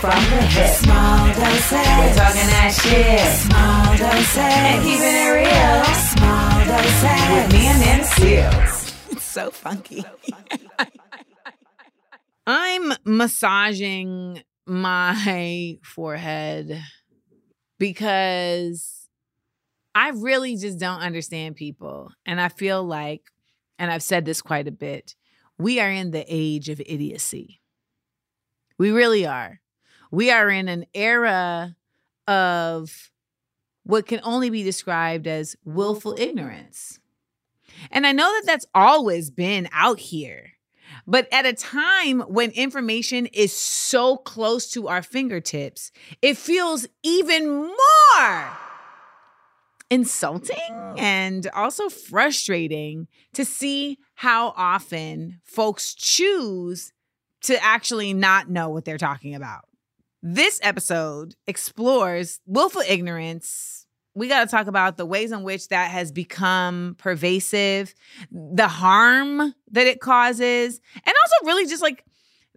From the hip. Small doses. We're talking that shit. Small doses. And keeping it real. Small doses. With me and Nana Seales. It's so funky. I'm massaging my forehead because I really just don't understand people. And I feel like, and I've said this quite a bit, we are in the age of idiocy. We really are. We are in an era of what can only be described as willful ignorance. And I know that that's always been out here. But at a time when information is so close to our fingertips, it feels even more insulting and also frustrating to see how often folks choose to actually not know what they're talking about. This episode explores willful ignorance. We got to talk about the ways in which that has become pervasive, the harm that it causes, and also really just like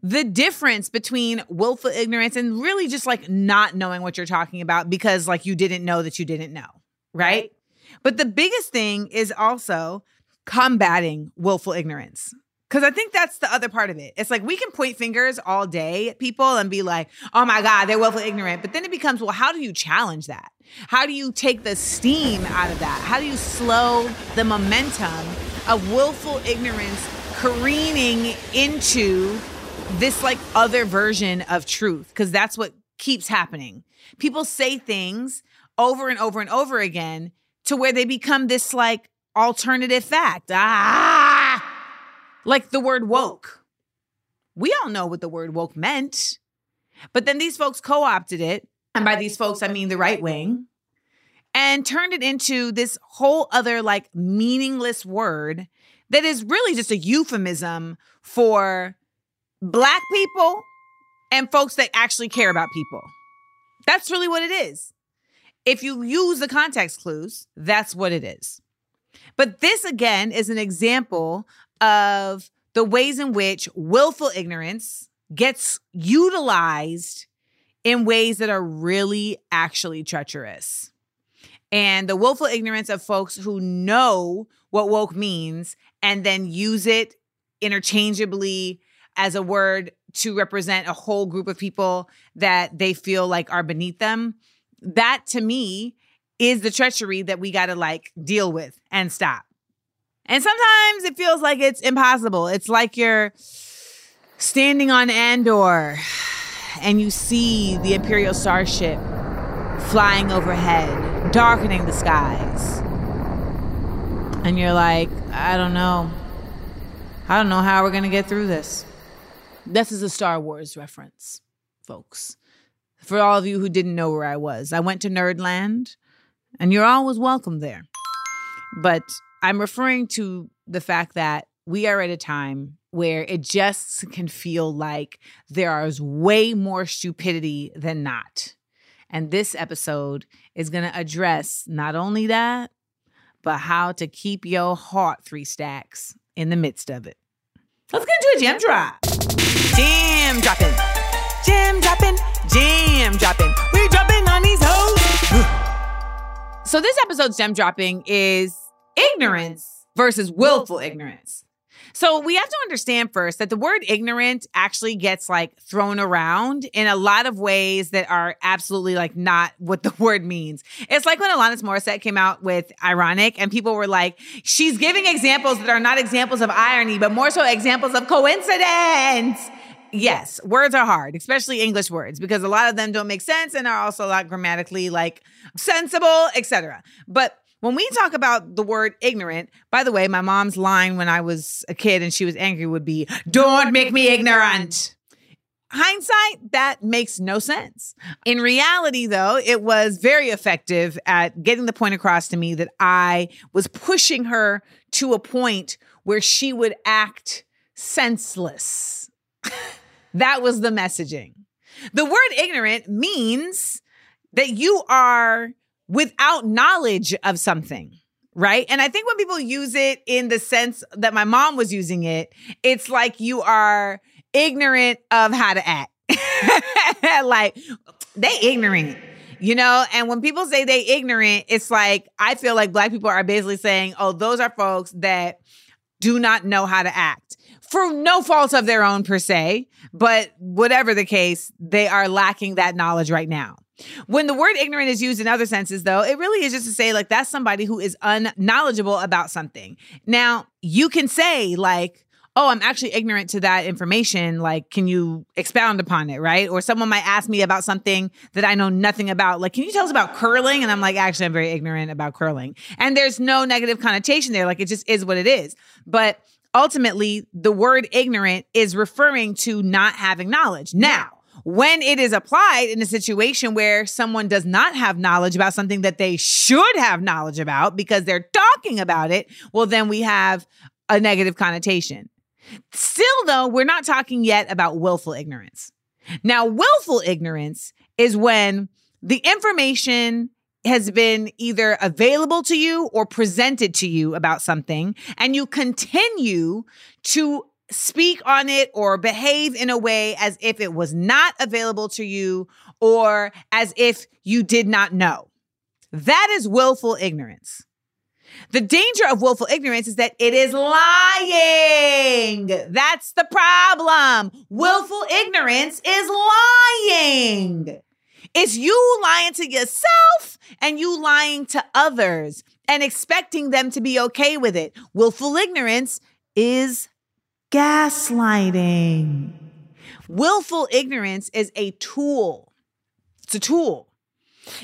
the difference between willful ignorance and really just like not knowing what you're talking about because like you didn't know that you didn't know, right? But the biggest thing is also combating willful ignorance. Because I think that's the other part of it. It's like we can point fingers all day at people and be like, oh my God, they're willful ignorant. But then it becomes, well, how do you challenge that? How do you take the steam out of that? How do you slow the momentum of willful ignorance careening into this like other version of truth? Because that's what keeps happening. People say things over and over and over again to where they become this like alternative fact. Ah, like the word woke. We all know what the word woke meant, but then these folks co opted it. And by these folks, I mean the right wing, and turned it into this whole other like meaningless word that is really just a euphemism for black people and folks that actually care about people. That's really what it is. If you use the context clues, that's what it is. But this again is an example of the ways in which willful ignorance gets utilized in ways that are really actually treacherous. And the willful ignorance of folks who know what woke means and then use it interchangeably as a word to represent a whole group of people that they feel like are beneath them. That to me is the treachery that we got to like deal with and stop. And sometimes it feels like it's impossible. It's like you're standing on Andor and you see the Imperial Starship flying overhead, darkening the skies. And you're like, I don't know. I don't know how we're going to get through this. This is a Star Wars reference, folks. For all of you who didn't know where I was, I went to Nerdland, and you're always welcome there. But I'm referring to the fact that we are at a time where it just can feel like there is way more stupidity than not. And this episode is going to address not only that, but how to keep your heart three stacks in the midst of it. Let's get into a jam drop. Jam dropping. Jam dropping. Jam dropping. We dropping on these hoes. so this episode's jam dropping is ignorance versus willful ignorance. So we have to understand first that the word ignorant actually gets like thrown around in a lot of ways that are absolutely like not what the word means. It's like when Alanis Morissette came out with Ironic and people were like, she's giving examples that are not examples of irony, but more so examples of coincidence. Yes, words are hard, especially English words, because a lot of them don't make sense and are also like grammatically like sensible, etc. But when we talk about the word ignorant, by the way, my mom's line when I was a kid and she was angry would be, Don't make me ignorant. Hindsight, that makes no sense. In reality, though, it was very effective at getting the point across to me that I was pushing her to a point where she would act senseless. that was the messaging. The word ignorant means that you are without knowledge of something right? And I think when people use it in the sense that my mom was using it, it's like you are ignorant of how to act. like they ignorant. You know, and when people say they ignorant, it's like I feel like black people are basically saying, "Oh, those are folks that do not know how to act." For no fault of their own per se, but whatever the case, they are lacking that knowledge right now. When the word ignorant is used in other senses, though, it really is just to say, like, that's somebody who is unknowledgeable about something. Now, you can say, like, oh, I'm actually ignorant to that information. Like, can you expound upon it? Right. Or someone might ask me about something that I know nothing about. Like, can you tell us about curling? And I'm like, actually, I'm very ignorant about curling. And there's no negative connotation there. Like, it just is what it is. But ultimately, the word ignorant is referring to not having knowledge. Now, when it is applied in a situation where someone does not have knowledge about something that they should have knowledge about because they're talking about it, well, then we have a negative connotation. Still, though, we're not talking yet about willful ignorance. Now, willful ignorance is when the information has been either available to you or presented to you about something, and you continue to speak on it or behave in a way as if it was not available to you or as if you did not know. That is willful ignorance. The danger of willful ignorance is that it is lying. That's the problem. Willful ignorance is lying. It's you lying to yourself and you lying to others and expecting them to be okay with it. Willful ignorance is gaslighting. Willful ignorance is a tool. It's a tool.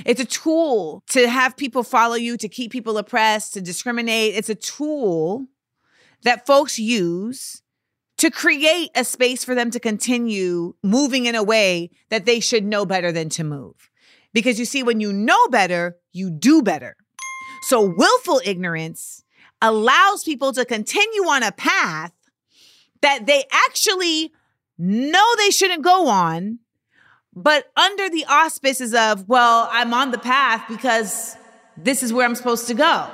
It's a tool to have people follow you, to keep people oppressed, to discriminate. It's a tool that folks use to create a space for them to continue moving in a way that they should know better than to move. Because you see, when you know better, you do better. So willful ignorance allows people to continue on a path that they actually know they shouldn't go on but under the auspices of, well, I'm on the path because this is where I'm supposed to go.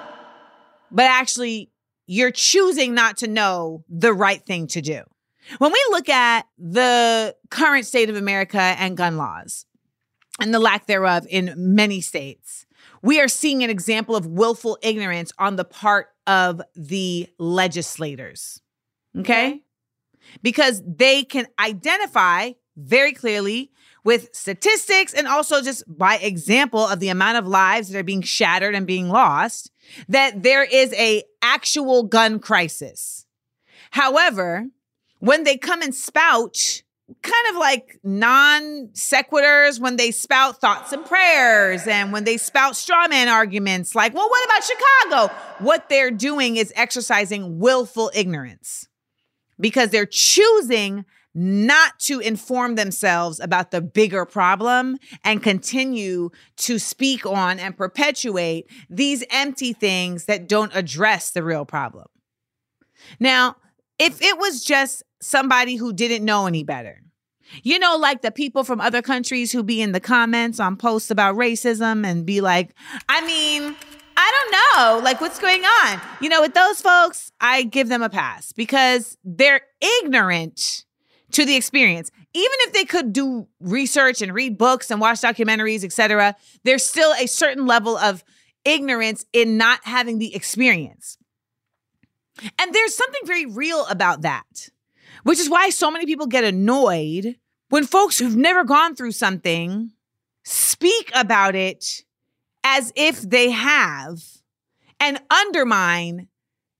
But actually, you're choosing not to know the right thing to do. When we look at the current state of America and gun laws and the lack thereof in many states, we are seeing an example of willful ignorance on the part of the legislators. Okay? Mm-hmm. Because they can identify very clearly with statistics and also just by example of the amount of lives that are being shattered and being lost that there is a actual gun crisis. However, when they come and spout kind of like non sequiturs when they spout thoughts and prayers and when they spout straw man arguments like, well, what about Chicago? What they're doing is exercising willful ignorance because they're choosing not to inform themselves about the bigger problem and continue to speak on and perpetuate these empty things that don't address the real problem. Now, if it was just somebody who didn't know any better, you know, like the people from other countries who be in the comments on posts about racism and be like, I mean, I don't know, like what's going on. You know, with those folks, I give them a pass because they're ignorant to the experience. Even if they could do research and read books and watch documentaries, etc., there's still a certain level of ignorance in not having the experience. And there's something very real about that, which is why so many people get annoyed when folks who've never gone through something speak about it as if they have and undermine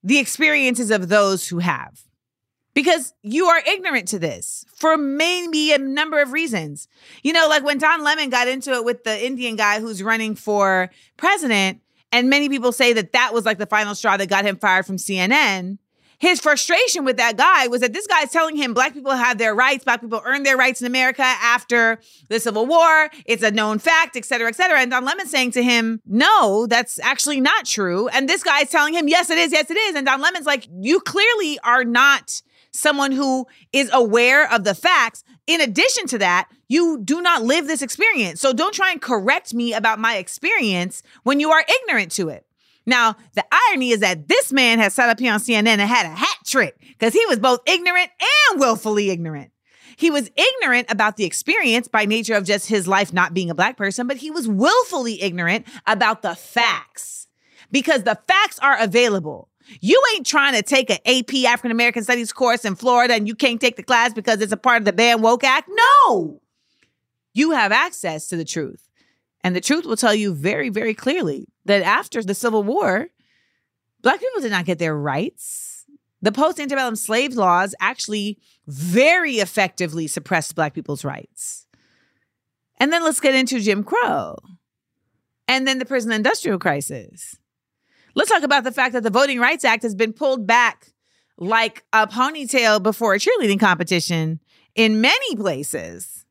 the experiences of those who have because you are ignorant to this for maybe a number of reasons. You know, like when Don Lemon got into it with the Indian guy who's running for president, And many people say that that was like the final straw that got him fired from CNN. His frustration with that guy was that this guy is telling him black people have their rights, black people earn their rights in America after the Civil War. It's a known fact, et cetera, et cetera. And Don Lemon saying to him, no, that's actually not true. And this guy is telling him, yes, it is, yes, it is. And Don Lemon's like, you clearly are not someone who is aware of the facts. In addition to that, you do not live this experience. So don't try and correct me about my experience when you are ignorant to it. Now, the irony is that this man has sat up here on CNN and had a hat trick because he was both ignorant and willfully ignorant. He was ignorant about the experience by nature of just his life not being a black person, but he was willfully ignorant about the facts because the facts are available. You ain't trying to take an AP African American Studies course in Florida and you can't take the class because it's a part of the Ban Woke Act. No. You have access to the truth. And the truth will tell you very, very clearly that after the Civil War, Black people did not get their rights. The post antebellum slave laws actually very effectively suppressed Black people's rights. And then let's get into Jim Crow and then the prison industrial crisis. Let's talk about the fact that the Voting Rights Act has been pulled back like a ponytail before a cheerleading competition in many places.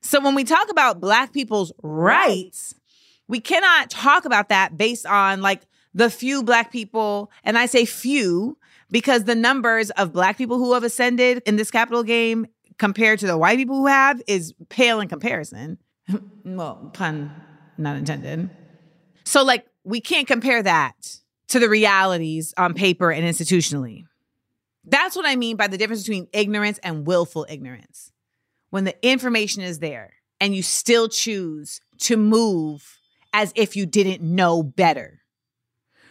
So when we talk about Black people's rights, we cannot talk about that based on like the few Black people, and I say few because the numbers of Black people who have ascended in this capital game compared to the white people who have is pale in comparison. well, pun not intended. So, like, we can't compare that to the realities on paper and institutionally. That's what I mean by the difference between ignorance and willful ignorance. When the information is there and you still choose to move as if you didn't know better.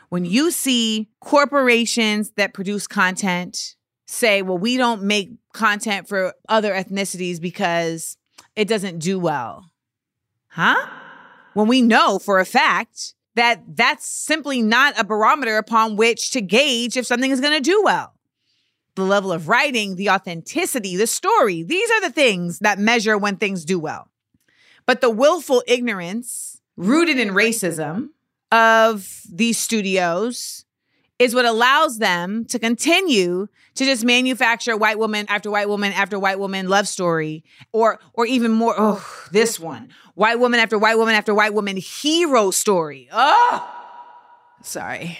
When you see corporations that produce content say, well, we don't make content for other ethnicities because it doesn't do well. Huh? When we know for a fact that that's simply not a barometer upon which to gauge if something is going to do well. The level of writing, the authenticity, the story, these are the things that measure when things do well. But the willful ignorance rooted in racism of these studios is what allows them to continue to just manufacture white woman after white woman after white woman love story or or even more oh this one. White woman after white woman after white woman hero story. Oh sorry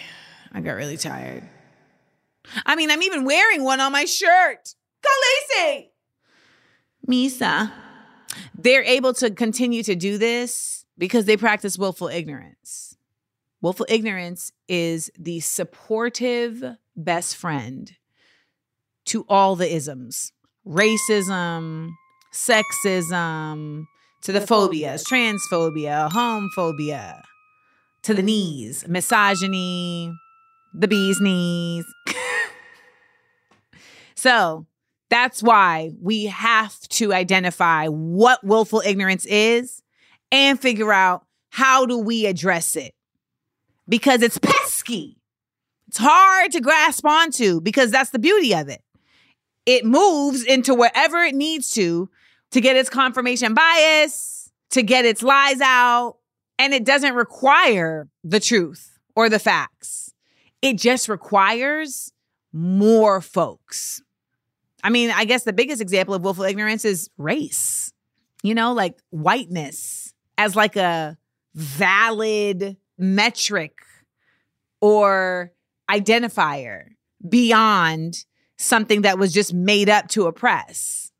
i got really tired. I mean i'm even wearing one on my shirt. Khaleesi! Misa they're able to continue to do this because they practice willful ignorance Willful ignorance is the supportive best friend to all the isms racism, sexism, to the phobias, transphobia, homophobia, to the knees, misogyny, the bee's knees. so that's why we have to identify what willful ignorance is and figure out how do we address it because it's pesky. It's hard to grasp onto because that's the beauty of it. It moves into wherever it needs to to get its confirmation bias, to get its lies out, and it doesn't require the truth or the facts. It just requires more folks. I mean, I guess the biggest example of willful ignorance is race. You know, like whiteness as like a valid metric or identifier beyond something that was just made up to oppress.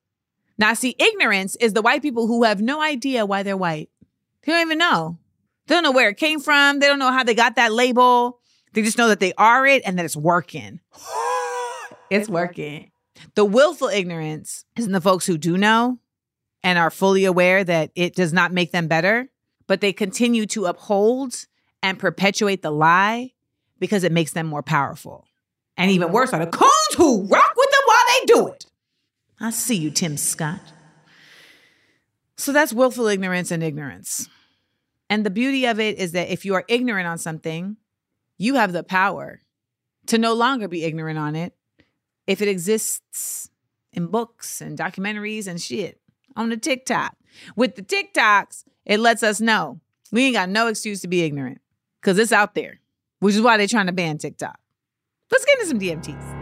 Now, see, ignorance is the white people who have no idea why they're white. They don't even know. They don't know where it came from. They don't know how they got that label. They just know that they are it and that it's working. it's working. The willful ignorance is in the folks who do know and are fully aware that it does not make them better, but they continue to uphold and perpetuate the lie because it makes them more powerful. And even worse are the coons who rock with them while they do it. I see you, Tim Scott. So that's willful ignorance and ignorance. And the beauty of it is that if you are ignorant on something, you have the power to no longer be ignorant on it if it exists in books and documentaries and shit on the TikTok. With the TikToks, it lets us know we ain't got no excuse to be ignorant. because it's out there, which is why they're trying to ban TikTok. Let's get into some DMTs.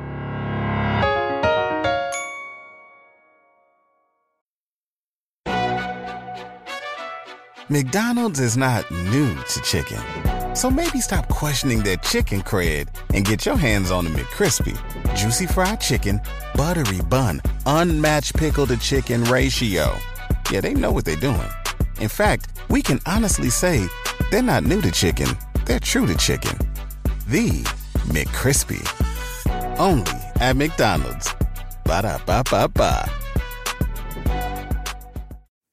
McDonald's is not new to chicken. So maybe stop questioning their chicken cred and get your hands on the McCrispy. Juicy fried chicken, buttery bun, unmatched pickle to chicken ratio. Yeah, they know what they're doing. In fact, we can honestly say they're not new to chicken, they're true to chicken. The McCrispy. Only at McDonald's. Ba da ba ba ba.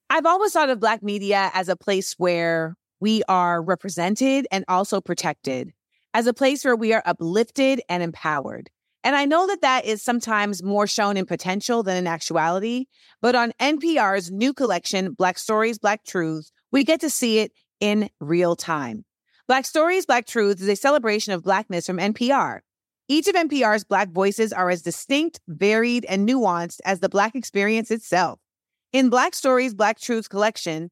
I've always thought of Black media as a place where we are represented and also protected, as a place where we are uplifted and empowered. And I know that that is sometimes more shown in potential than in actuality, but on NPR's new collection, Black Stories, Black Truths, we get to see it in real time. Black Stories, Black Truths is a celebration of Blackness from NPR. Each of NPR's Black voices are as distinct, varied, and nuanced as the Black experience itself. In Black Stories, Black Truths collection,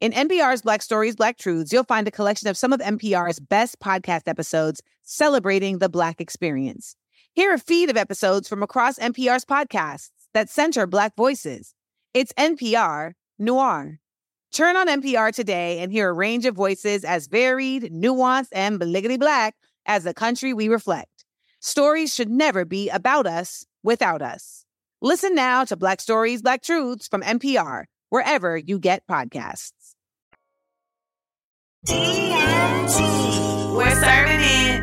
In NPR's Black Stories, Black Truths, you'll find a collection of some of NPR's best podcast episodes celebrating the Black experience. Hear a feed of episodes from across NPR's podcasts that center Black voices. It's NPR Noir. Turn on NPR today and hear a range of voices as varied, nuanced, and beliggity black as the country we reflect. Stories should never be about us without us. Listen now to Black Stories, Black Truths from NPR, wherever you get podcasts. DMT. We're serving it.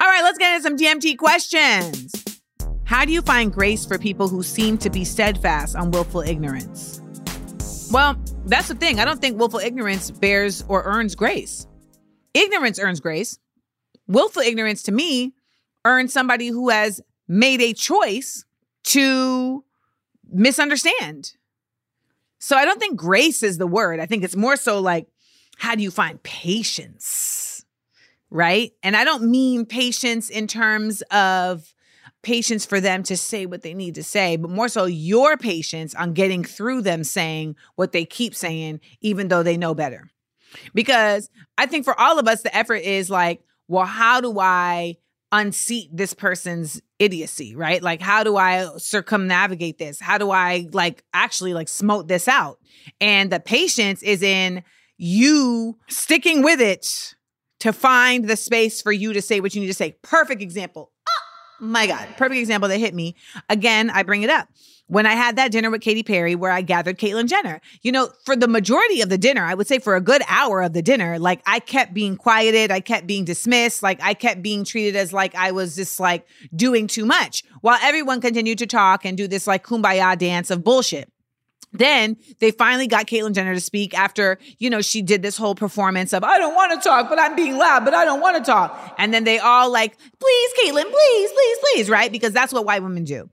All right, let's get into some DMT questions. How do you find grace for people who seem to be steadfast on willful ignorance? Well, that's the thing. I don't think willful ignorance bears or earns grace. Ignorance earns grace. Willful ignorance to me earns somebody who has made a choice to misunderstand. So I don't think grace is the word. I think it's more so like how do you find patience? Right? And I don't mean patience in terms of patience for them to say what they need to say, but more so your patience on getting through them saying what they keep saying, even though they know better. Because I think for all of us, the effort is like, well, how do I unseat this person's idiocy, right? Like, how do I circumnavigate this? How do I like actually like smote this out? And the patience is in you sticking with it to find the space for you to say what you need to say. Perfect example. Oh my God. Perfect example that hit me. Again, I bring it up. When I had that dinner with Katy Perry, where I gathered Caitlyn Jenner, you know, for the majority of the dinner, I would say for a good hour of the dinner, like I kept being quieted, I kept being dismissed, like I kept being treated as like I was just like doing too much, while everyone continued to talk and do this like kumbaya dance of bullshit. Then they finally got Caitlyn Jenner to speak after, you know, she did this whole performance of, I don't want to talk, but I'm being loud, but I don't want to talk. And then they all like, please, Caitlyn, please, please, please, right? Because that's what white women do.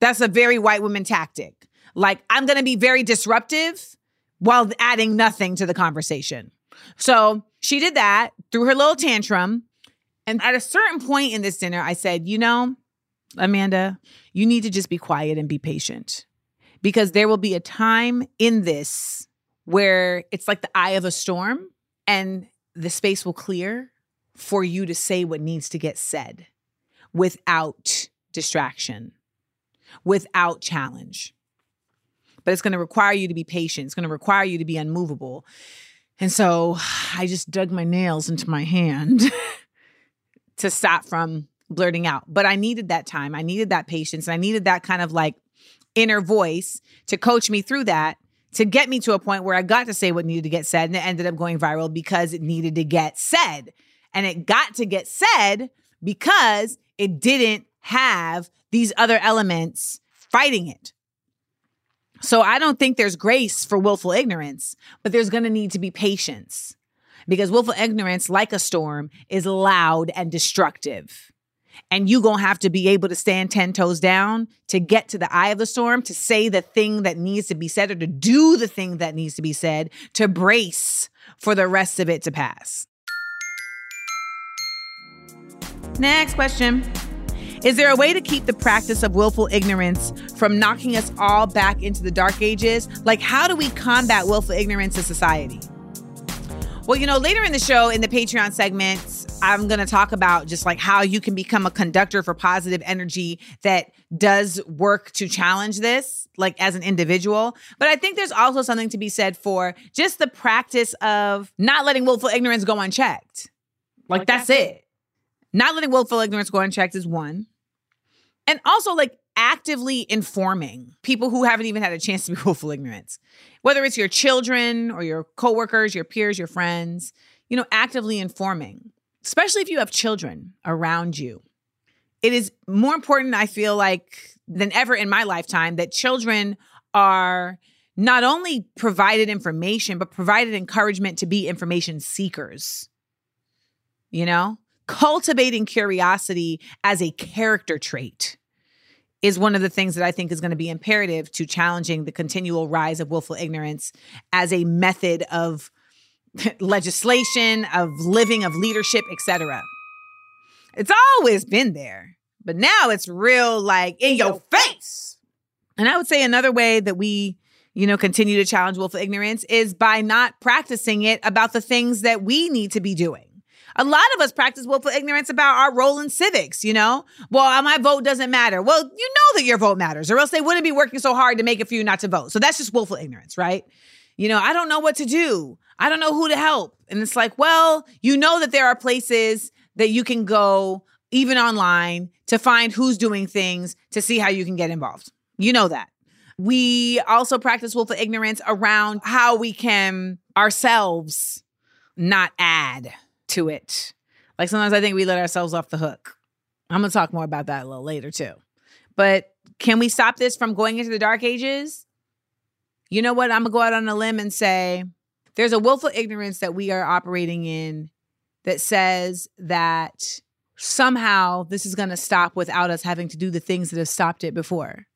That's a very white woman tactic. Like, I'm going to be very disruptive while adding nothing to the conversation. So she did that through her little tantrum. And at a certain point in this dinner, I said, you know, Amanda, you need to just be quiet and be patient because there will be a time in this where it's like the eye of a storm and the space will clear for you to say what needs to get said without distraction, without challenge. But it's going to require you to be patient. It's going to require you to be unmovable. And so I just dug my nails into my hand to stop from blurting out. But I needed that time. I needed that patience. I needed that kind of like inner voice to coach me through that to get me to a point where I got to say what needed to get said and it ended up going viral because it needed to get said. And it got to get said because it didn't have these other elements fighting it. So I don't think there's grace for willful ignorance, but there's going to need to be patience because willful ignorance, like a storm, is loud and destructive. And you gonna have to be able to stand 10 toes down to get to the eye of the storm to say the thing that needs to be said or to do the thing that needs to be said to brace for the rest of it to pass. Next question. Is there a way to keep the practice of willful ignorance from knocking us all back into the dark ages? Like how do we combat willful ignorance in society? Well, you know, later in the show, in the Patreon segments, I'm going to talk about just like how you can become a conductor for positive energy that does work to challenge this, like as an individual. But I think there's also something to be said for just the practice of not letting willful ignorance go unchecked. Like, that's it. Not letting willful ignorance go unchecked is one. And also, like, actively informing people who haven't even had a chance to be willful ignorance, whether it's your children or your coworkers, your peers, your friends, you know, actively informing, especially if you have children around you. It is more important, I feel like, than ever in my lifetime that children are not only provided information, but provided encouragement to be information seekers. You know, cultivating curiosity as a character trait is one of the things that I think is going to be imperative to challenging the continual rise of willful ignorance as a method of legislation, of living, of leadership, etc. It's always been there, but now it's real like in your face. And I would say another way that we, you know, continue to challenge willful ignorance is by not practicing it about the things that we need to be doing a lot of us practice willful ignorance about our role in civics, you know? Well, uh, my vote doesn't matter. Well, you know that your vote matters, or else they wouldn't be working so hard to make it for you not to vote. So that's just willful ignorance, right? You know, I don't know what to do. I don't know who to help. And it's like, well, you know that there are places that you can go, even online, to find who's doing things to see how you can get involved. You know that. We also practice willful ignorance around how we can ourselves not add to it. Like sometimes I think we let ourselves off the hook. I'm gonna talk more about that a little later too. But can we stop this from going into the dark ages? You know what? I'm gonna go out on a limb and say there's a willful ignorance that we are operating in that says that somehow this is gonna stop without us having to do the things that have stopped it before.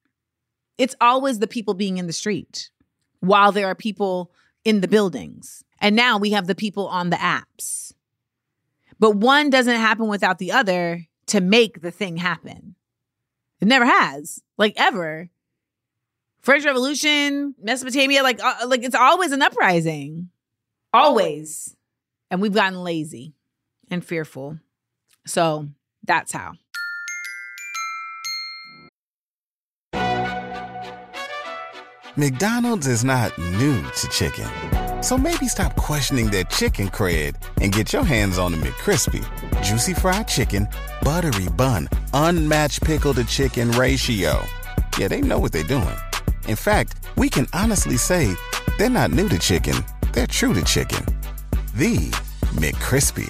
It's always the people being in the street while there are people in the buildings. And now we have the people on the apps. But one doesn't happen without the other to make the thing happen. It never has, like ever. French Revolution, Mesopotamia, like uh, like it's always an uprising, always. And we've gotten lazy and fearful. So that's how. McDonald's is not new to chicken. So maybe stop questioning their chicken cred and get your hands on the McCrispy. Juicy fried chicken, buttery bun, unmatched pickle to chicken ratio. Yeah, they know what they're doing. In fact, we can honestly say they're not new to chicken, they're true to chicken. The McCrispy.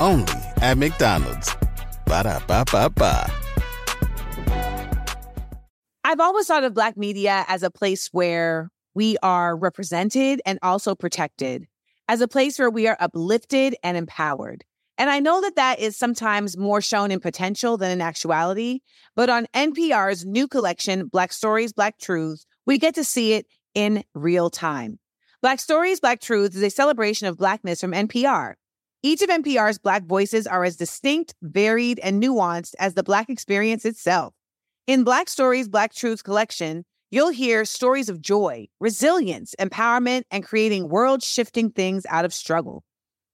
Only at McDonald's. Ba da ba ba ba. I've always thought of Black media as a place where we are represented and also protected as a place where we are uplifted and empowered. And I know that that is sometimes more shown in potential than in actuality, but on NPR's new collection, Black Stories, Black Truths, we get to see it in real time. Black Stories, Black Truths is a celebration of Blackness from NPR. Each of NPR's Black voices are as distinct, varied, and nuanced as the Black experience itself. In Black Stories, Black Truths collection, You'll hear stories of joy, resilience, empowerment, and creating world shifting things out of struggle.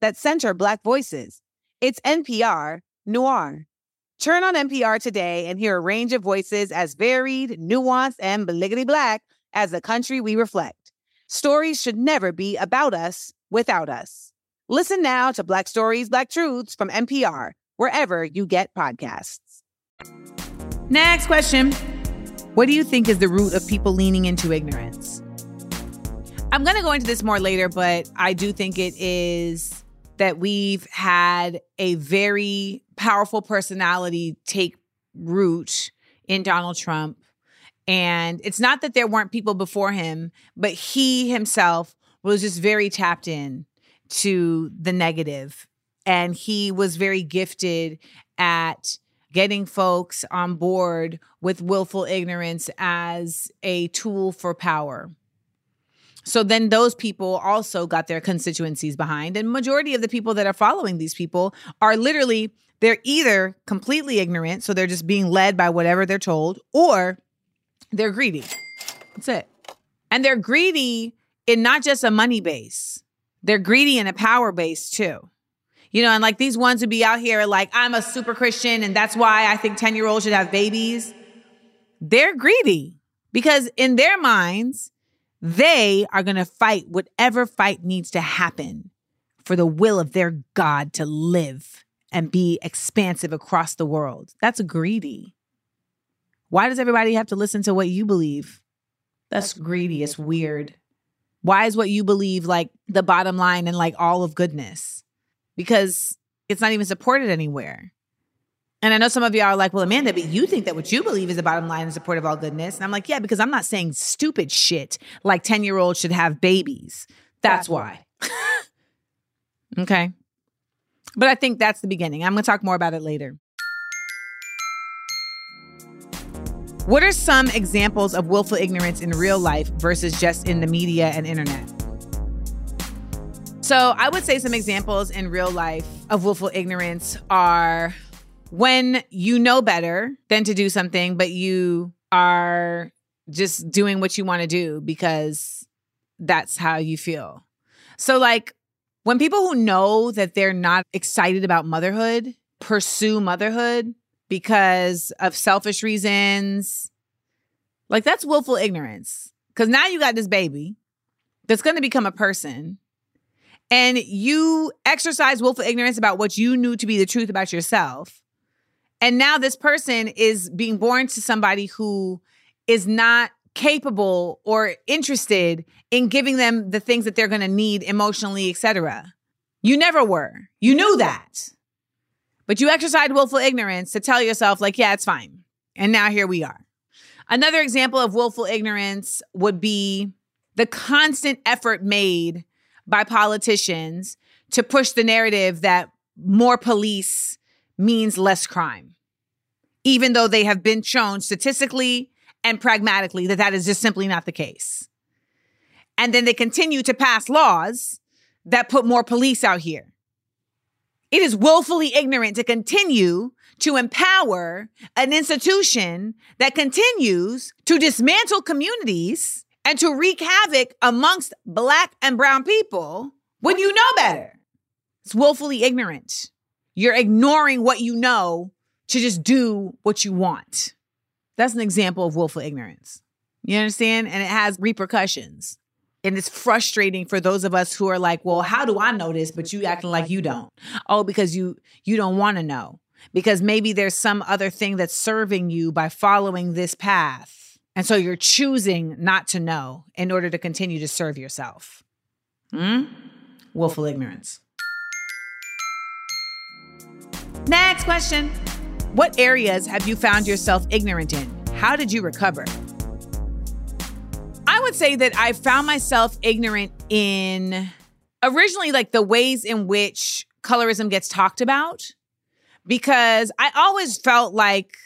that center Black voices. It's NPR Noir. Turn on NPR today and hear a range of voices as varied, nuanced, and bliggity black as the country we reflect. Stories should never be about us without us. Listen now to Black Stories, Black Truths from NPR wherever you get podcasts. Next question. What do you think is the root of people leaning into ignorance? I'm going to go into this more later, but I do think it is that we've had a very powerful personality take root in Donald Trump. And it's not that there weren't people before him, but he himself was just very tapped in to the negative. And he was very gifted at getting folks on board with willful ignorance as a tool for power. So then those people also got their constituencies behind. And majority of the people that are following these people are literally they're either completely ignorant, so they're just being led by whatever they're told, or they're greedy. That's it. And they're greedy in not just a money base. They're greedy in a power base too. You know, and like these ones who be out here like, I'm a super Christian and that's why I think 10 year olds should have babies. They're greedy because in their minds, they are going to fight whatever fight needs to happen for the will of their God to live and be expansive across the world. That's greedy. Why does everybody have to listen to what you believe? That's greedy. It's weird. Why is what you believe like the bottom line and like all of goodness? Because it's not even supported anywhere. And I know some of y'all are like, well, Amanda, but you think that what you believe is the bottom line and support of all goodness. And I'm like, yeah, because I'm not saying stupid shit like 10 year olds should have babies. That's why. okay. But I think that's the beginning. I'm going to talk more about it later. What are some examples of willful ignorance in real life versus just in the media and internet? So, I would say some examples in real life of willful ignorance are when you know better than to do something, but you are just doing what you want to do because that's how you feel. So, like, when people who know that they're not excited about motherhood pursue motherhood because of selfish reasons, like, that's willful ignorance. Because now you got this baby that's going to become a person. And you exercise willful ignorance about what you knew to be the truth about yourself and now this person is being born to somebody who is not capable or interested in giving them the things that they're going to need emotionally, etc. You never were. You knew that. But you exercised willful ignorance to tell yourself like, yeah, it's fine. And now here we are. Another example of willful ignorance would be the constant effort made by politicians to push the narrative that more police means less crime, even though they have been shown statistically and pragmatically that that is just simply not the case. And then they continue to pass laws that put more police out here. It is willfully ignorant to continue to empower an institution that continues to dismantle communities and to wreak havoc amongst Black and Brown people when you know better. It's willfully ignorant. You're ignoring what you know to just do what you want. That's an example of willful ignorance. You understand? And it has repercussions. And it's frustrating for those of us who are like, well, how do I know this? But you acting like you don't. Oh, because you you don't want to know. Because maybe there's some other thing that's serving you by following this path. And so you're choosing not to know in order to continue to serve yourself. Hmm? Willful ignorance. Next question. What areas have you found yourself ignorant in? How did you recover? I would say that I found myself ignorant in originally like the ways in which colorism gets talked about because I always felt like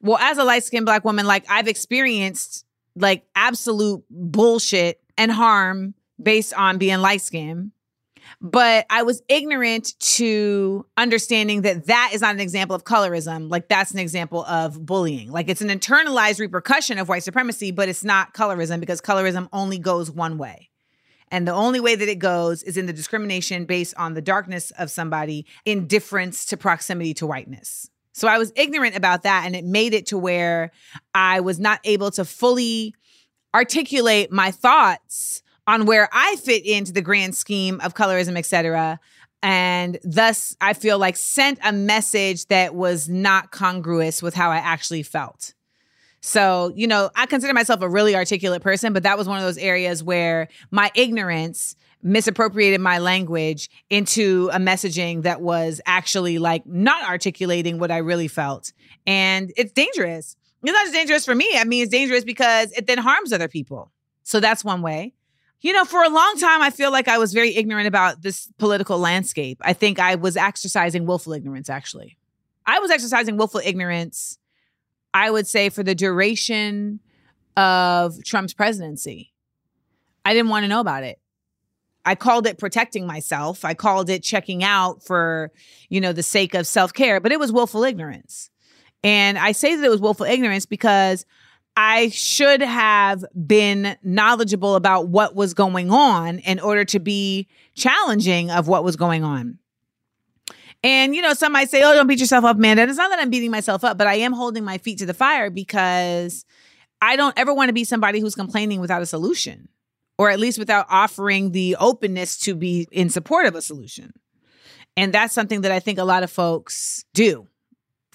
well as a light-skinned black woman like I've experienced like absolute bullshit and harm based on being light-skinned but I was ignorant to understanding that that is not an example of colorism. Like that's an example of bullying. Like it's an internalized repercussion of white supremacy, but it's not colorism because colorism only goes one way. And the only way that it goes is in the discrimination based on the darkness of somebody in difference to proximity to whiteness. So I was ignorant about that. And it made it to where I was not able to fully articulate my thoughts on where I fit into the grand scheme of colorism, et cetera, and thus I feel like sent a message that was not congruous with how I actually felt. So, you know, I consider myself a really articulate person, but that was one of those areas where my ignorance misappropriated my language into a messaging that was actually like not articulating what I really felt. And it's dangerous. It's not just dangerous for me. I mean, it's dangerous because it then harms other people. So that's one way. You know, for a long time, I feel like I was very ignorant about this political landscape. I think I was exercising willful ignorance, actually. I was exercising willful ignorance, I would say, for the duration of Trump's presidency. I didn't want to know about it. I called it protecting myself. I called it checking out for, you know, the sake of self-care, but it was willful ignorance. And I say that it was willful ignorance because I should have been knowledgeable about what was going on in order to be challenging of what was going on. And, you know, some might say, oh, don't beat yourself up, man. And it's not that I'm beating myself up, but I am holding my feet to the fire because I don't ever want to be somebody who's complaining without a solution or at least without offering the openness to be in support of a solution. And that's something that I think a lot of folks do.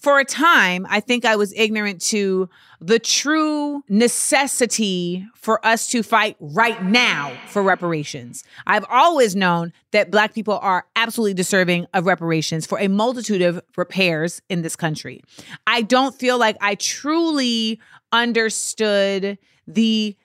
For a time, I think I was ignorant to the true necessity for us to fight right now for reparations. I've always known that Black people are absolutely deserving of reparations for a multitude of repairs in this country. I don't feel like I truly understood the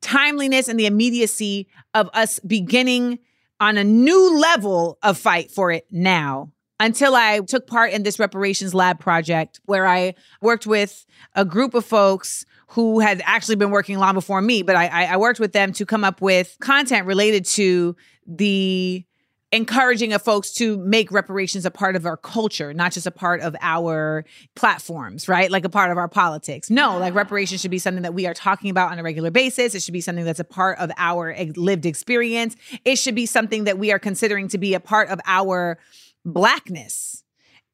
timeliness and the immediacy of us beginning on a new level of fight for it now until I took part in this reparations lab project where I worked with a group of folks who had actually been working long before me, but I, I worked with them to come up with content related to the encouraging of folks to make reparations a part of our culture, not just a part of our platforms, right? Like a part of our politics. No, like ah. reparations should be something that we are talking about on a regular basis. It should be something that's a part of our lived experience. It should be something that we are considering to be a part of our blackness.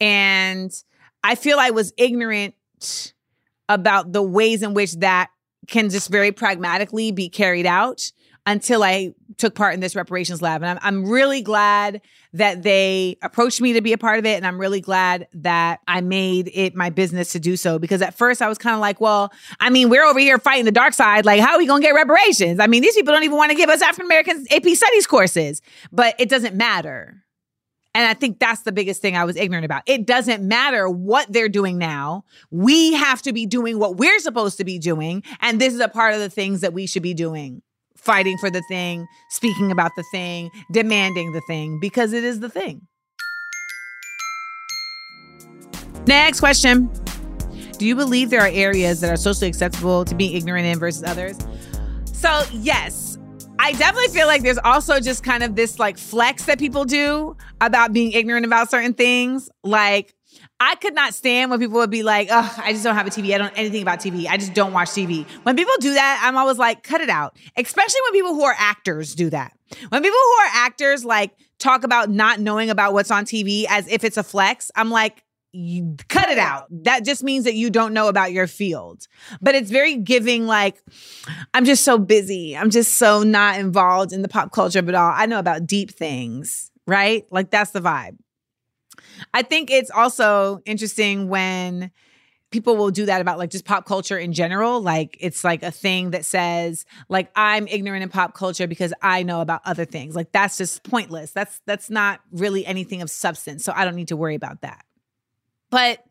And I feel I was ignorant about the ways in which that can just very pragmatically be carried out until I took part in this reparations lab. And I'm, I'm really glad that they approached me to be a part of it. And I'm really glad that I made it my business to do so. Because at first I was kind of like, well, I mean, we're over here fighting the dark side. Like, how are we going to get reparations? I mean, these people don't even want to give us African Americans AP studies courses, but it doesn't matter. And I think that's the biggest thing I was ignorant about. It doesn't matter what they're doing now. We have to be doing what we're supposed to be doing. And this is a part of the things that we should be doing fighting for the thing, speaking about the thing, demanding the thing, because it is the thing. Next question Do you believe there are areas that are socially acceptable to be ignorant in versus others? So, yes, I definitely feel like there's also just kind of this like flex that people do about being ignorant about certain things. Like, I could not stand when people would be like, "Oh, I just don't have a TV. I don't know anything about TV. I just don't watch TV." When people do that, I'm always like, "Cut it out." Especially when people who are actors do that. When people who are actors like talk about not knowing about what's on TV as if it's a flex, I'm like, you cut it out. That just means that you don't know about your field. But it's very giving, like, I'm just so busy. I'm just so not involved in the pop culture but all. I know about deep things, right? Like, that's the vibe. I think it's also interesting when people will do that about like just pop culture in general. Like it's like a thing that says like I'm ignorant in pop culture because I know about other things. Like that's just pointless. That's that's not really anything of substance. So I don't need to worry about that. But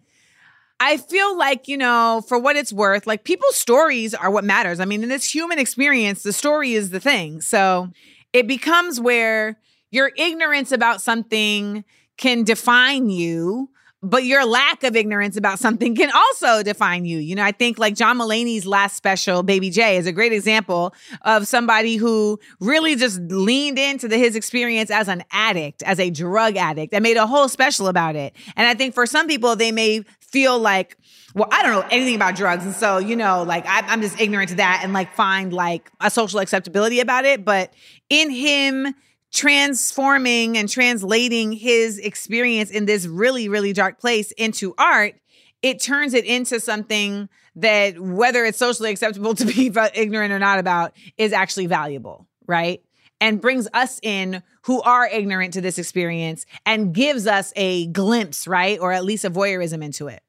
I feel like, you know, for what it's worth, like people's stories are what matters. I mean, in this human experience, the story is the thing. So it becomes where your ignorance about something can define you but your lack of ignorance about something can also define you. You know, I think like John Mulaney's last special, Baby J, is a great example of somebody who really just leaned into the, his experience as an addict, as a drug addict, and made a whole special about it. And I think for some people, they may feel like, well, I don't know anything about drugs. And so, you know, like I, I'm just ignorant to that and like find like a social acceptability about it. But in him, transforming and translating his experience in this really, really dark place into art, it turns it into something that, whether it's socially acceptable to be ignorant or not about, is actually valuable, right? and brings us in who are ignorant to this experience and gives us a glimpse, right? Or at least a voyeurism into it.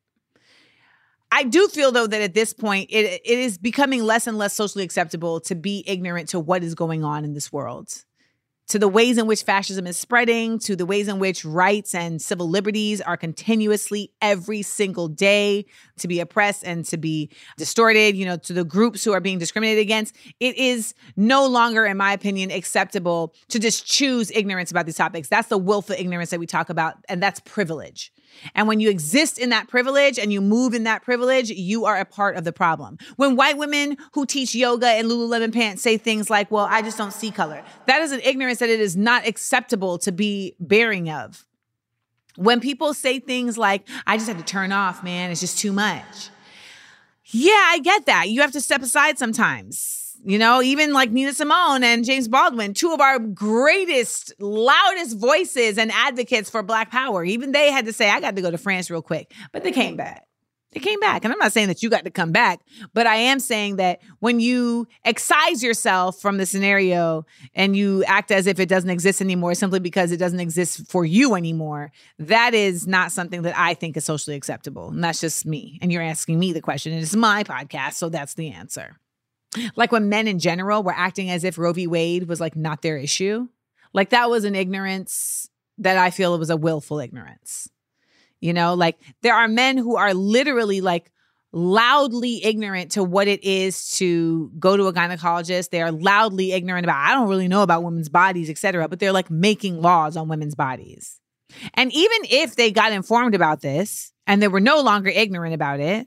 I do feel though that at this point it it is becoming less and less socially acceptable to be ignorant to what is going on in this world to the ways in which fascism is spreading, to the ways in which rights and civil liberties are continuously every single day to be oppressed and to be distorted, you know, to the groups who are being discriminated against. It is no longer, in my opinion, acceptable to just choose ignorance about these topics. That's the willful ignorance that we talk about, and that's privilege. And when you exist in that privilege and you move in that privilege, you are a part of the problem. When white women who teach yoga and Lululemon pants say things like, well, I just don't see color, that is an ignorance that it is not acceptable to be bearing of. When people say things like, I just had to turn off, man, it's just too much. Yeah, I get that. You have to step aside sometimes you know, even like Nina Simone and James Baldwin, two of our greatest, loudest voices and advocates for Black Power, even they had to say, I got to go to France real quick. But they came back. They came back. And I'm not saying that you got to come back, but I am saying that when you excise yourself from the scenario and you act as if it doesn't exist anymore simply because it doesn't exist for you anymore, that is not something that I think is socially acceptable. And that's just me. And you're asking me the question. And it's my podcast, so that's the answer. Like when men in general were acting as if Roe v. Wade was like not their issue. Like that was an ignorance that I feel it was a willful ignorance. You know, like there are men who are literally like loudly ignorant to what it is to go to a gynecologist. They are loudly ignorant about, I don't really know about women's bodies, etc. but they're like making laws on women's bodies. And even if they got informed about this and they were no longer ignorant about it,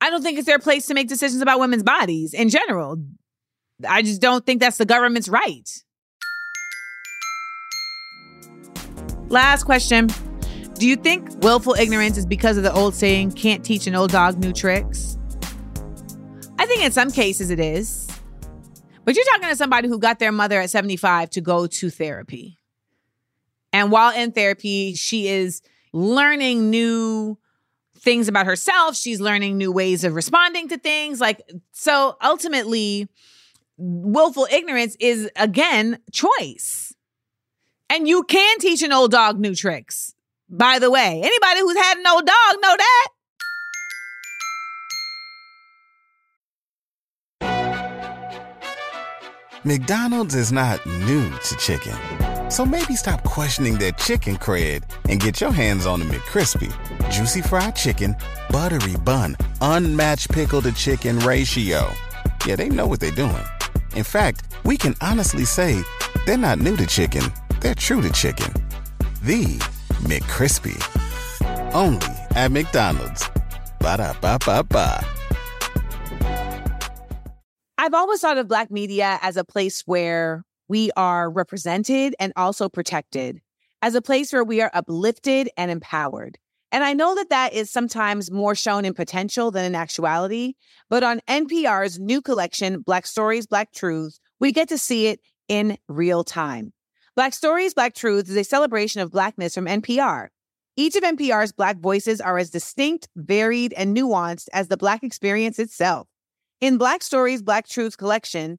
I don't think it's their place to make decisions about women's bodies in general. I just don't think that's the government's right. Last question. Do you think willful ignorance is because of the old saying, can't teach an old dog new tricks? I think in some cases it is. But you're talking to somebody who got their mother at 75 to go to therapy. And while in therapy, she is learning new things about herself. She's learning new ways of responding to things. Like, so ultimately, willful ignorance is again choice. And you can teach an old dog new tricks. By the way, anybody who's had an old dog know that. McDonald's is not new to chicken. So maybe stop questioning their chicken cred and get your hands on the McCrispy. Juicy fried chicken, buttery bun, unmatched pickle to chicken ratio. Yeah, they know what they're doing. In fact, we can honestly say they're not new to chicken, they're true to chicken. The McCrispy. Only at McDonald's. Ba da ba ba ba. I've always thought of Black media as a place where we are represented and also protected, as a place where we are uplifted and empowered. And I know that that is sometimes more shown in potential than in actuality, but on NPR's new collection, Black Stories, Black Truths, we get to see it in real time. Black Stories, Black Truths is a celebration of Blackness from NPR. Each of NPR's Black voices are as distinct, varied, and nuanced as the Black experience itself. In Black Stories, Black Truths collection,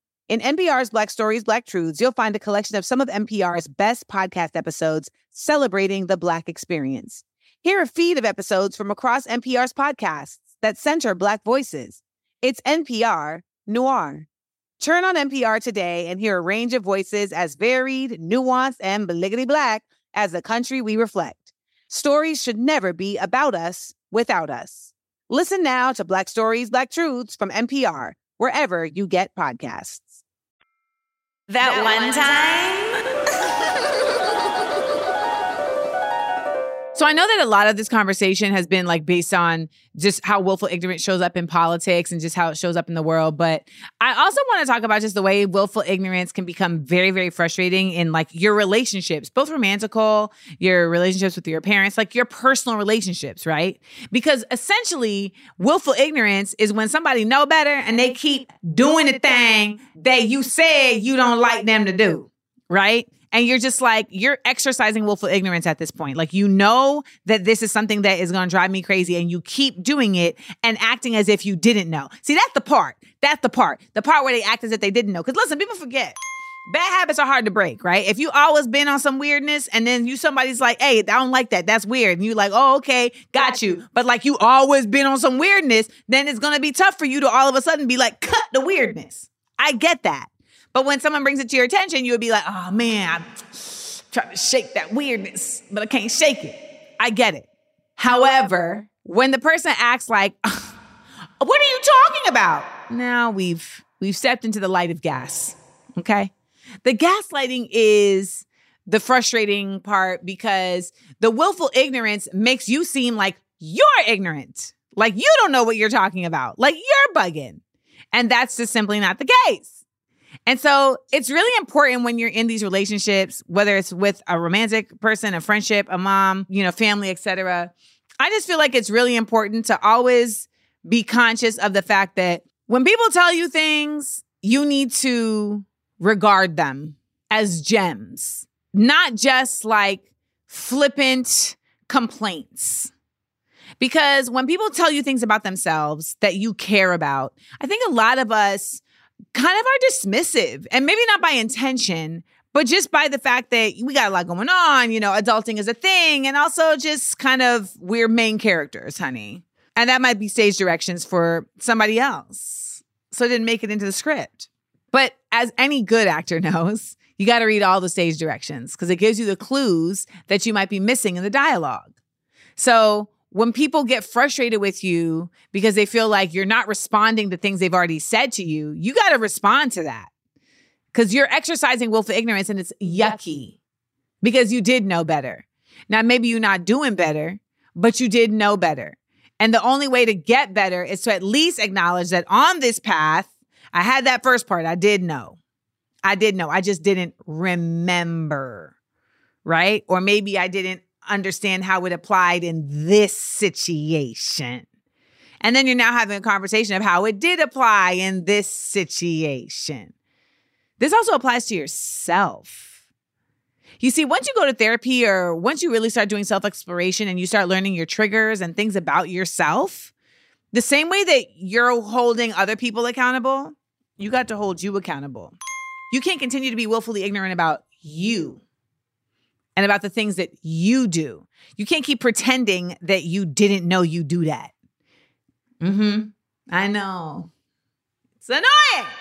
In NPR's Black Stories, Black Truths, you'll find a collection of some of NPR's best podcast episodes celebrating the Black experience. Hear a feed of episodes from across NPR's podcasts that center Black voices. It's NPR Noir. Turn on NPR today and hear a range of voices as varied, nuanced, and beliggity black as the country we reflect. Stories should never be about us without us. Listen now to Black Stories, Black Truths from NPR, wherever you get podcasts. That, that one time. So I know that a lot of this conversation has been like based on just how willful ignorance shows up in politics and just how it shows up in the world. But I also want to talk about just the way willful ignorance can become very, very frustrating in like your relationships, both romantical, your relationships with your parents, like your personal relationships, right? Because essentially, willful ignorance is when somebody know better and they keep doing the thing that you said you don't like them to do, right? And you're just like, you're exercising willful ignorance at this point. Like, you know that this is something that is going to drive me crazy, and you keep doing it and acting as if you didn't know. See, that's the part. That's the part. The part where they act as if they didn't know. Because listen, people forget. Bad habits are hard to break, right? If you always been on some weirdness and then you somebody's like, hey, I don't like that. That's weird. And you like, oh, okay, got you. But like you always been on some weirdness, then it's gonna be tough for you to all of a sudden be like, cut the weirdness. I get that. But when someone brings it to your attention, you would be like, oh man, I'm trying to shake that weirdness, but I can't shake it. I get it. However, when the person acts like, what are you talking about? Now we've we've stepped into the light of gas. Okay. The gaslighting is the frustrating part because the willful ignorance makes you seem like you're ignorant. Like you don't know what you're talking about. Like you're bugging. And that's just simply not the case. And so it's really important when you're in these relationships, whether it's with a romantic person, a friendship, a mom, you know, family, etc. I just feel like it's really important to always be conscious of the fact that when people tell you things, you need to regard them as gems, not just like flippant complaints. Because when people tell you things about themselves that you care about, I think a lot of us kind of are dismissive and maybe not by intention, but just by the fact that we got a lot going on, you know, adulting is a thing, and also just kind of we're main characters, honey. And that might be stage directions for somebody else. So it didn't make it into the script. But as any good actor knows, you got to read all the stage directions because it gives you the clues that you might be missing in the dialogue. So when people get frustrated with you because they feel like you're not responding to things they've already said to you, you got to respond to that because you're exercising willful ignorance and it's yucky because you did know better. Now, maybe you're not doing better, but you did know better. And the only way to get better is to at least acknowledge that on this path, I had that first part. I did know. I did know. I just didn't remember. Right. Or maybe I didn't understand how it applied in this situation. And then you're now having a conversation of how it did apply in this situation. This also applies to yourself. You see, once you go to therapy or once you really start doing self exploration and you start learning your triggers and things about yourself, the same way that you're holding other people accountable, you got to hold you accountable. You can't continue to be willfully ignorant about you and about the things that you do. You can't keep pretending that you didn't know you do that. Mm-hmm. I know. It's annoying,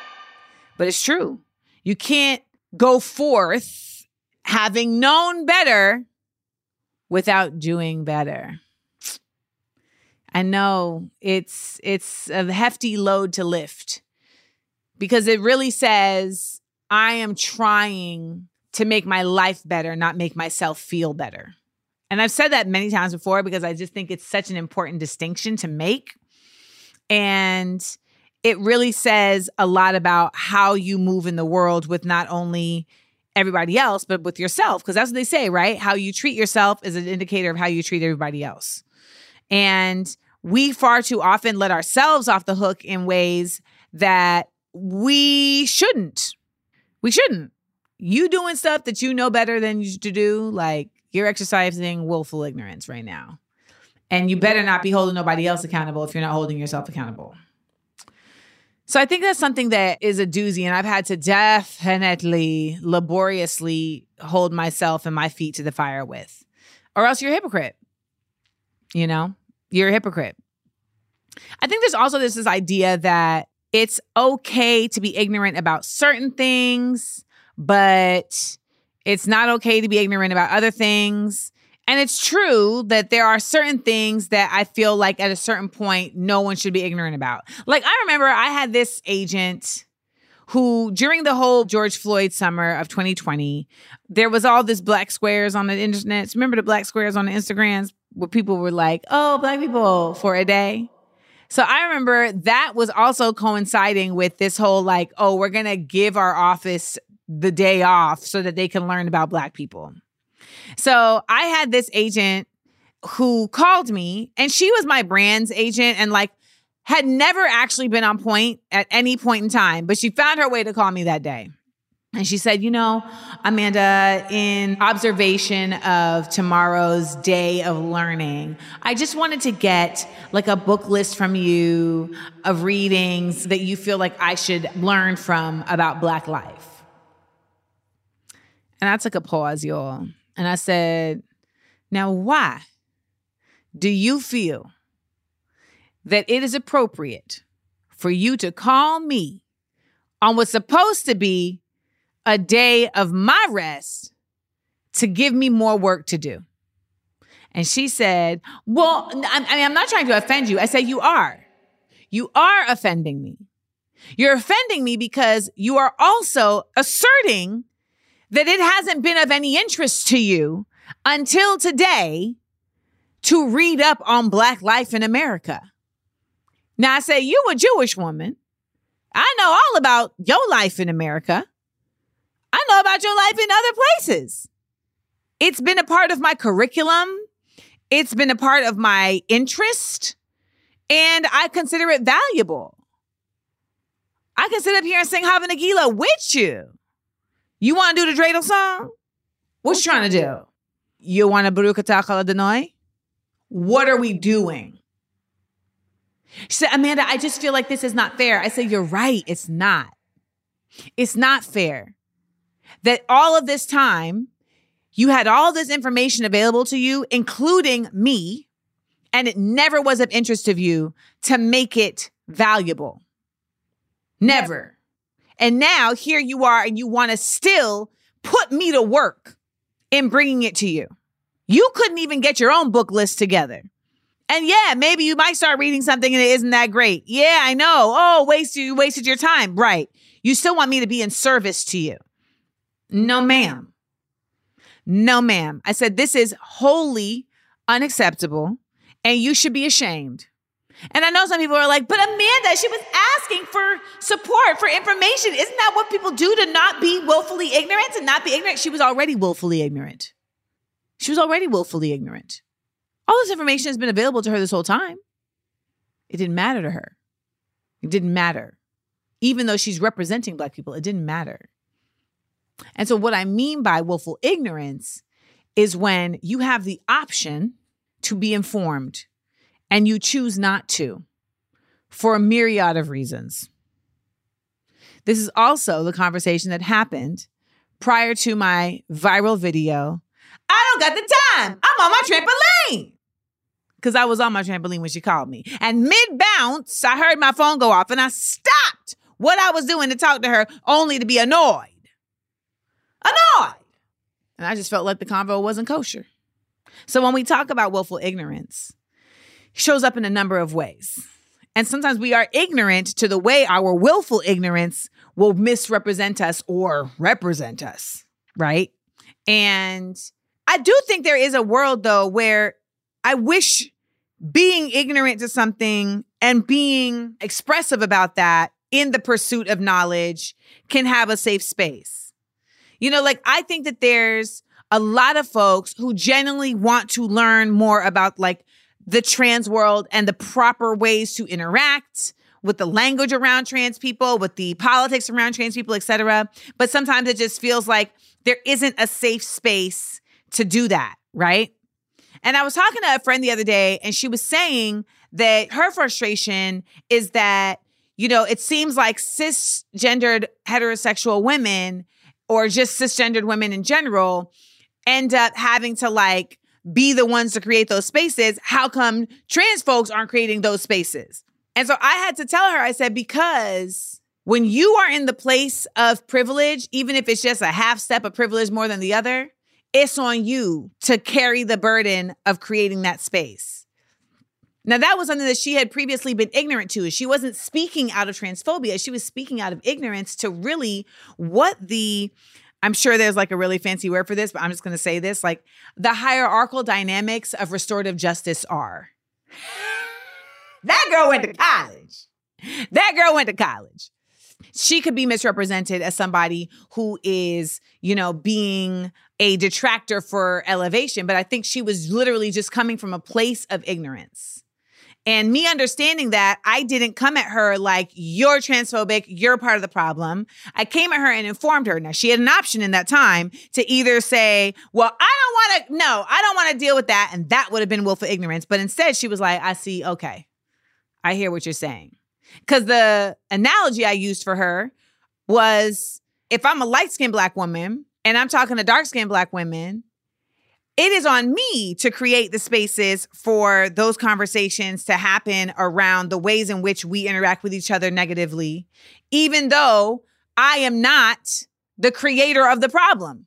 but it's true. You can't go forth having known better without doing better. I know it's it's a hefty load to lift because it really says I am trying to make my life better, not make myself feel better. And I've said that many times before because I just think it's such an important distinction to make. And it really says a lot about how you move in the world with not only everybody else, but with yourself. Because that's what they say, right? How you treat yourself is an indicator of how you treat everybody else. And we far too often let ourselves off the hook in ways that we shouldn't. We shouldn't you doing stuff that you know better than you to do, like you're exercising willful ignorance right now. And you better not be holding nobody else accountable if you're not holding yourself accountable. So I think that's something that is a doozy, and I've had to definitely laboriously hold myself and my feet to the fire with, or else you're a hypocrite. You know, you're a hypocrite. I think there's also this, this idea that it's okay to be ignorant about certain things but it's not okay to be ignorant about other things. And it's true that there are certain things that I feel like at a certain point, no one should be ignorant about. Like, I remember I had this agent who during the whole George Floyd summer of 2020, there was all this black squares on the internet. Remember the black squares on the Instagrams where people were like, "Oh, black people for a day." So I remember that was also coinciding with this whole like, "Oh, we're going to give our office the day off so that they can learn about black people." So I had this agent who called me and she was my brand's agent and like had never actually been on point at any point in time, but she found her way to call me that day. And she said, You know, Amanda, in observation of tomorrow's day of learning, I just wanted to get like a book list from you of readings that you feel like I should learn from about Black life. And I took a pause, y'all. And I said, Now, why do you feel that it is appropriate for you to call me on what's supposed to be a day of my rest to give me more work to do? And she said, Well, I mean, I'm not trying to offend you. I said, You are. You are offending me. You're offending me because you are also asserting that it hasn't been of any interest to you until today to read up on Black life in America. Now, I say, you a Jewish woman. I know all about your life in America. I know about your life in other places. It's been a part of my curriculum. It's been a part of my interest. And I consider it valuable. I can sit up here and sing Hava Nagila with you. You want to do the dreidel song? What you trying to do? You want to Baruch Adonai? What are we doing? She said, Amanda, I just feel like this is not fair. I said, You're right. It's not. It's not fair that all of this time you had all this information available to you, including me, and it never was of interest of you to make it valuable. Never. And now here you are, and you want to still put me to work in bringing it to you. You couldn't even get your own book list together. And yeah, maybe you might start reading something and it isn't that great. Yeah, I know. Oh, waste you wasted your time. Right. You still want me to be in service to you. No, ma'am. No, ma'am. I said this is wholly unacceptable and you should be ashamed. And I know some people are like, but Amanda, she was asking for support, for information. Isn't that what people do to not be willfully ignorant and not be ignorant? She was already willfully ignorant. She was already willfully ignorant. All this information has been available to her this whole time. It didn't matter to her. It didn't matter. Even though she's representing Black people, it didn't matter. And so, what I mean by willful ignorance is when you have the option to be informed and you choose not to for a myriad of reasons. This is also the conversation that happened prior to my viral video. I don't got the time. I'm on my trampoline. Because I was on my trampoline when she called me. And mid bounce, I heard my phone go off and I stopped what I was doing to talk to her only to be annoyed. Annoyed. And I just felt like the convo wasn't kosher. So when we talk about willful ignorance, shows up in a number of ways. And sometimes we are ignorant to the way our willful ignorance will misrepresent us or represent us, right? And I do think there is a world though where I wish being ignorant to something and being expressive about that in the pursuit of knowledge can have a safe space. You know, like I think that there's a lot of folks who genuinely want to learn more about like the trans world and the proper ways to interact with the language around trans people, with the politics around trans people, etc. But sometimes it just feels like there isn't a safe space to do that, right? And I was talking to a friend the other day, and she was saying that her frustration is that, you know, it seems like cisgendered heterosexual women or just cisgendered women in general end up having to like be the ones to create those spaces. How come trans folks aren't creating those spaces? And so I had to tell her, I said, because when you are in the place of privilege, even if it's just a half step of privilege more than the other, it's on you to carry the burden of creating that space. Now, that was something that she had previously been ignorant to. She wasn't speaking out of transphobia. She was speaking out of ignorance to really what the, I'm sure there's like a really fancy word for this, but I'm just going to say this like the hierarchical dynamics of restorative justice are. That girl went to college. That girl went to college. She could be misrepresented as somebody who is, you know, being a detractor for elevation, but I think she was literally just coming from a place of ignorance. And me understanding that, I didn't come at her like, you're transphobic, you're part of the problem. I came at her and informed her. Now, she had an option in that time to either say, well, I don't want to, no, I don't want to deal with that. And that would have been willful ignorance. But instead, she was like, I see, okay, I hear what you're saying. Because the analogy I used for her was if I'm a light skinned black woman and I'm talking to dark skinned black women, it is on me to create the spaces for those conversations to happen around the ways in which we interact with each other negatively, even though I am not the creator of the problem.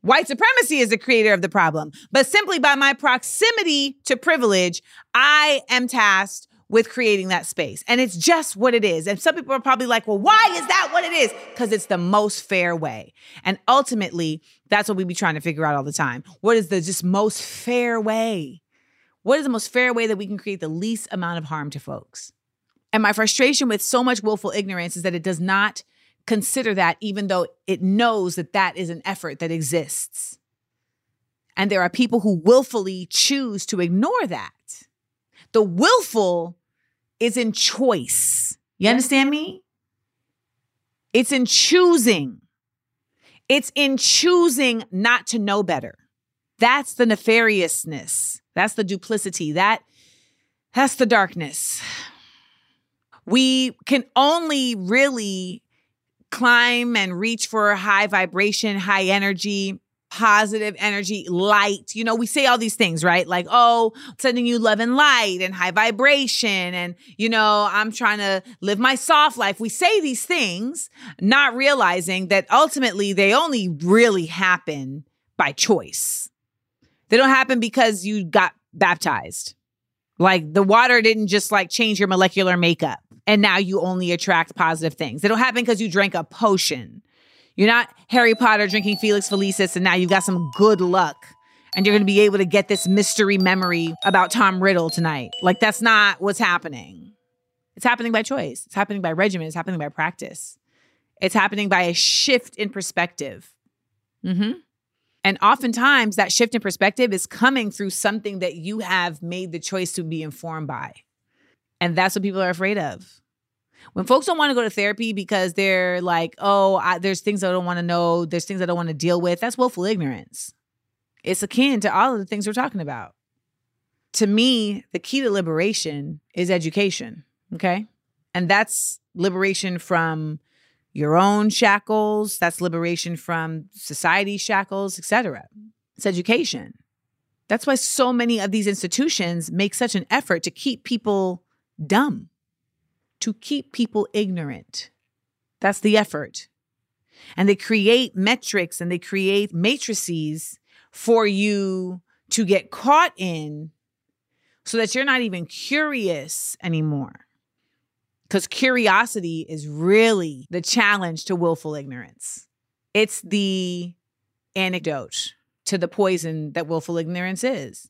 White supremacy is the creator of the problem. But simply by my proximity to privilege, I am tasked with creating that space. And it's just what it is. And some people are probably like, well, why is that what it is? Because it's the most fair way. And ultimately, that's what we be trying to figure out all the time. What is the just most fair way? What is the most fair way that we can create the least amount of harm to folks? And my frustration with so much willful ignorance is that it does not consider that, even though it knows that that is an effort that exists. And there are people who willfully choose to ignore that. The willful is in choice. You understand me? It's in choosing. It's in choosing not to know better. That's the nefariousness. That's the duplicity. That that's the darkness. We can only really climb and reach for high vibration, high energy positive energy, light. You know, we say all these things, right? Like, oh, sending you love and light and high vibration. And, you know, I'm trying to live my soft life. We say these things, not realizing that ultimately they only really happen by choice. They don't happen because you got baptized. Like the water didn't just like change your molecular makeup and now you only attract positive things. They don't happen because you drank a potion. You're not Harry Potter drinking Felix Felicis and now you've got some good luck and you're going to be able to get this mystery memory about Tom Riddle tonight. Like, that's not what's happening. It's happening by choice, it's happening by regimen, it's happening by practice, it's happening by a shift in perspective. Mm-hmm. And oftentimes, that shift in perspective is coming through something that you have made the choice to be informed by. And that's what people are afraid of. When folks don't want to go to therapy because they're like, oh, I, there's things I don't want to know, there's things I don't want to deal with, that's willful ignorance. It's akin to all of the things we're talking about. To me, the key to liberation is education, okay? And that's liberation from your own shackles, that's liberation from society shackles, etc. It's education. That's why so many of these institutions make such an effort to keep people dumb to keep people ignorant. That's the effort. And they create metrics and they create matrices for you to get caught in so that you're not even curious anymore. Because curiosity is really the challenge to willful ignorance. It's the antidote to the poison that willful ignorance is.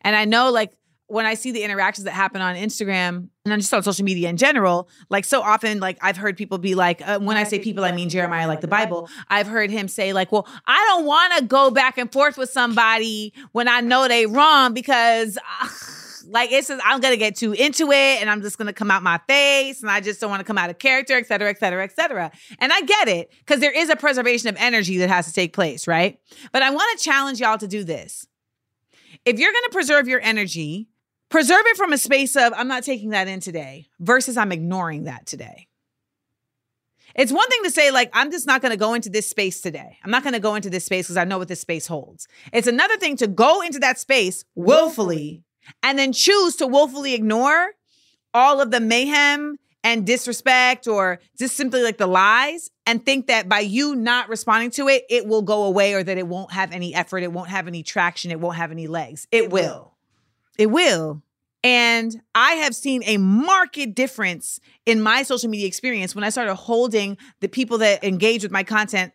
And I know, like, when I see the interactions that happen on Instagram and just on social media in general, like so often, like I've heard people be like, uh, when I say people, I mean Jeremiah, like the Bible. I've heard him say, like, well, I don't want to go back and forth with somebody when I know they wrong because. Uh, like it's just, I'm gonna get too into it and I'm just gonna come out my face and I just don't want to come out of character, et cetera, et cetera, et cetera. And I get it because there is a preservation of energy that has to take place, right? But I want to challenge y'all to do this. If you're gonna preserve your energy, Preserve it from a space of, I'm not taking that in today, versus I'm ignoring that today. It's one thing to say, like, I'm just not going to go into this space today. I'm not going to go into this space because I know what this space holds. It's another thing to go into that space willfully and then choose to willfully ignore all of the mayhem and disrespect or just simply like the lies and think that by you not responding to it, it will go away or that it won't have any effort, it won't have any traction, it won't have any legs. It will. It will. And I have seen a marked difference in my social media experience when I started holding the people that engage with my content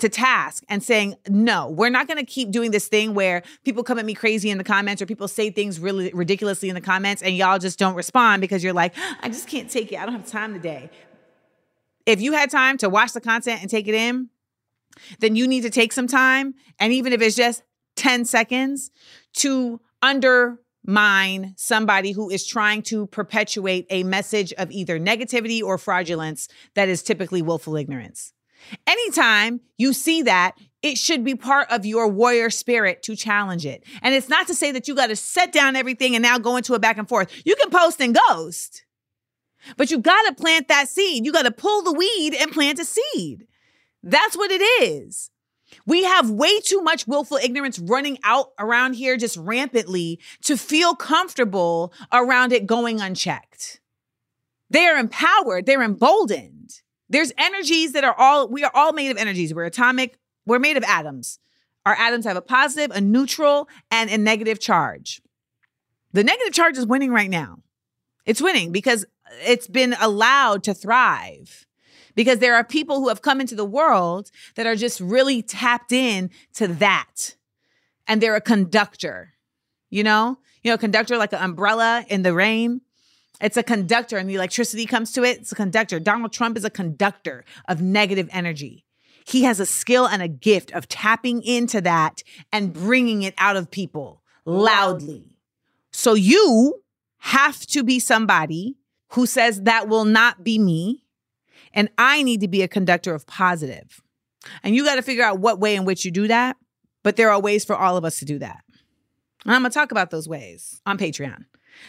to task and saying, no, we're not going to keep doing this thing where people come at me crazy in the comments or people say things really ridiculously in the comments and y'all just don't respond because you're like, I just can't take it. I don't have time today. If you had time to watch the content and take it in, then you need to take some time. And even if it's just 10 seconds to undermine somebody who is trying to perpetuate a message of either negativity or fraudulence that is typically willful ignorance. Anytime you see that, it should be part of your warrior spirit to challenge it. And it's not to say that you got to set down everything and now go into a back and forth. You can post and ghost, but you got to plant that seed. You got to pull the weed and plant a seed. That's what it is. We have way too much willful ignorance running out around here just rampantly to feel comfortable around it going unchecked. They are empowered, they're emboldened. There's energies that are all, we are all made of energies. We're atomic, we're made of atoms. Our atoms have a positive, a neutral, and a negative charge. The negative charge is winning right now. It's winning because it's been allowed to thrive because there are people who have come into the world that are just really tapped in to that. And they're a conductor, you know? You know, conductor like an umbrella in the rain. It's a conductor and the electricity comes to it. It's a conductor. Donald Trump is a conductor of negative energy. He has a skill and a gift of tapping into that and bringing it out of people loudly. So you have to be somebody who says that will not be me and I need to be a conductor of positive. And you got to figure out what way in which you do that. But there are ways for all of us to do that. And I'm going to talk about those ways on Patreon.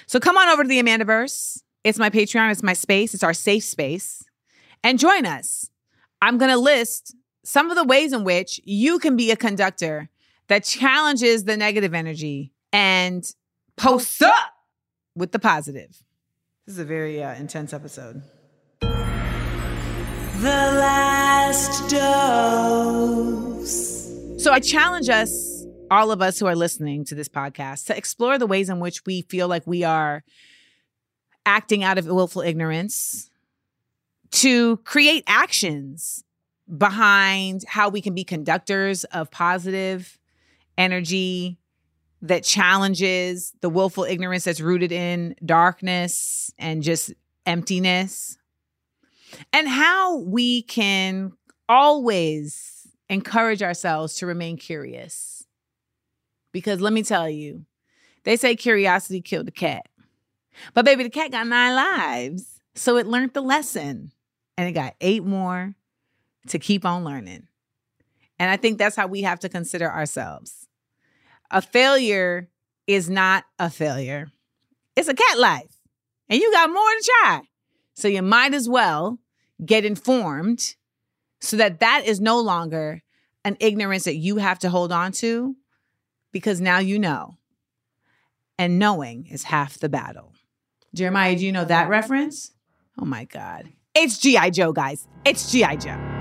So come on over to the Amandaverse. It's my Patreon, it's my space, it's our safe space. And join us. I'm going to list some of the ways in which you can be a conductor that challenges the negative energy and posts up with the positive. This is a very uh, intense episode. The last dose. So I challenge us, all of us who are listening to this podcast, to explore the ways in which we feel like we are acting out of willful ignorance, to create actions behind how we can be conductors of positive energy that challenges the willful ignorance that's rooted in darkness and just emptiness and how we can always encourage ourselves to remain curious. Because let me tell you, they say curiosity killed the cat. But baby, the cat got nine lives. So it learned the lesson and it got eight more to keep on learning. And I think that's how we have to consider ourselves. A failure is not a failure, it's a cat life. And you got more to try. So you might as well get informed so that that is no longer an ignorance that you have to hold on to because now you know. And knowing is half the battle. Jeremiah, do you know that reference? Oh my God. It's G.I. Joe, guys. It's G.I. Joe.